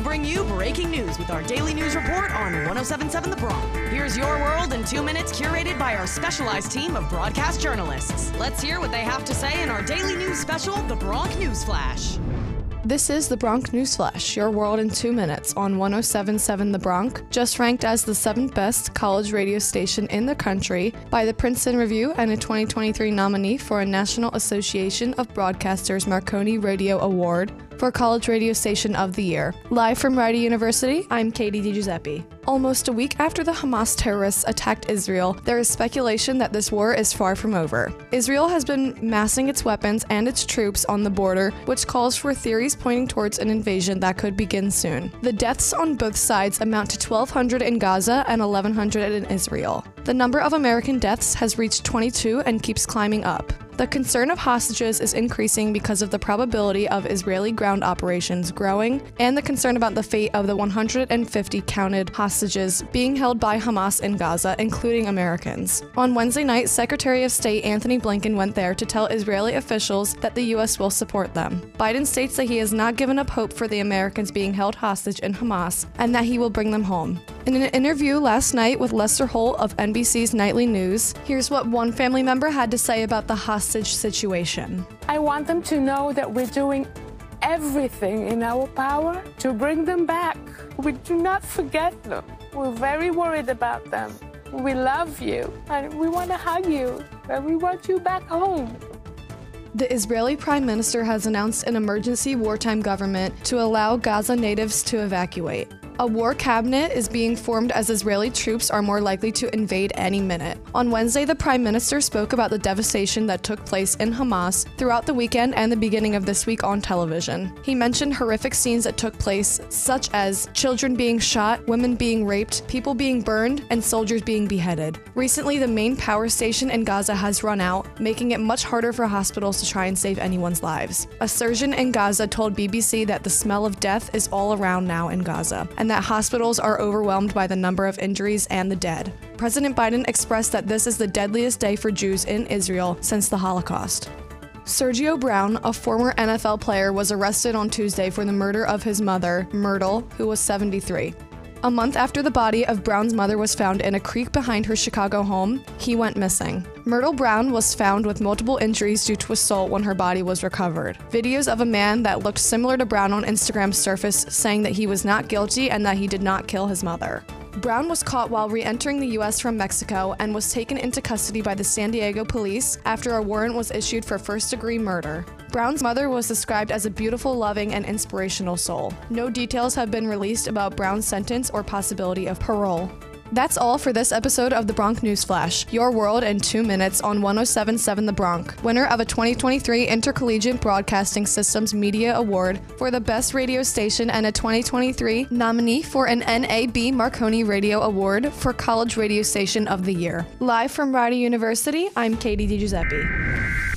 bring you breaking news with our daily news report on 1077 The Bronc. Here's your world in two minutes, curated by our specialized team of broadcast journalists. Let's hear what they have to say in our daily news special, The Bronc News Flash. This is the Bronc News Flash, your world in two minutes on 1077 The Bronc, just ranked as the seventh best college radio station in the country by the Princeton Review and a 2023 nominee for a National Association of Broadcasters Marconi Radio Award for College Radio Station of the Year. Live from Rider University, I'm Kadie DiGiuseppe. Almost a week after the Hamas terrorists attacked Israel, there is speculation that this war is far from over. Israel has been massing its weapons and its troops on the border, which calls for theories pointing towards an invasion that could begin soon. The deaths on both sides amount to 1,200 in Gaza and 1,100 in Israel. The number of American deaths has reached 22 and keeps climbing up. The concern of hostages is increasing because of the probability of Israeli ground operations growing and the concern about the fate of the 150 counted hostages being held by Hamas in Gaza, including Americans. On Wednesday night, Secretary of State Antony Blinken went there to tell Israeli officials that the U.S. will support them. Biden states that he has not given up hope for the Americans being held hostage in Hamas and that he will bring them home. In an interview last night with Lester Holt of NBC's Nightly News, here's what one family member had to say about the hostage situation. I want them to know that we're doing everything in our power to bring them back. We do not forget them. We're very worried about them. We love you and we want to hug you and we want you back home. The Israeli Prime Minister has announced an emergency wartime government to allow Gaza natives to evacuate. A war cabinet is being formed as Israeli troops are more likely to invade any minute. On Wednesday, the prime minister spoke about the devastation that took place in Hamas throughout the weekend and the beginning of this week on television. He mentioned horrific scenes that took place, such as children being shot, women being raped, people being burned, and soldiers being beheaded. Recently, the main power station in Gaza has run out, making it much harder for hospitals to try and save anyone's lives. A surgeon in Gaza told BBC that the smell of death is all around now in Gaza, that hospitals are overwhelmed by the number of injuries and the dead. President Biden expressed that this is the deadliest day for Jews in Israel since the Holocaust. Sergio Brown, a former NFL player, was arrested on Tuesday for the murder of his mother, Myrtle, who was 73. A month after the body of Brown's mother was found in a creek behind her Chicago home, he went missing. Myrtle Brown was found with multiple injuries due to assault when her body was recovered. Videos of a man that looked similar to Brown on Instagram surfaced saying that he was not guilty and that he did not kill his mother. Brown was caught while re entering the U.S. from Mexico and was taken into custody by the San Diego police after a warrant was issued for first degree murder. Brown's mother was described as a beautiful, loving, and inspirational soul. No details have been released about Brown's sentence or possibility of parole. That's all for this episode of the Bronc News Flash, your world in two minutes on 1077 The Bronc, winner of a 2023 Intercollegiate Broadcasting Systems Media Award for the Best Radio Station and a 2023 nominee for an NAB Marconi Radio Award for College Radio Station of the Year. Live from Rider University, I'm Kadie DiGiuseppe.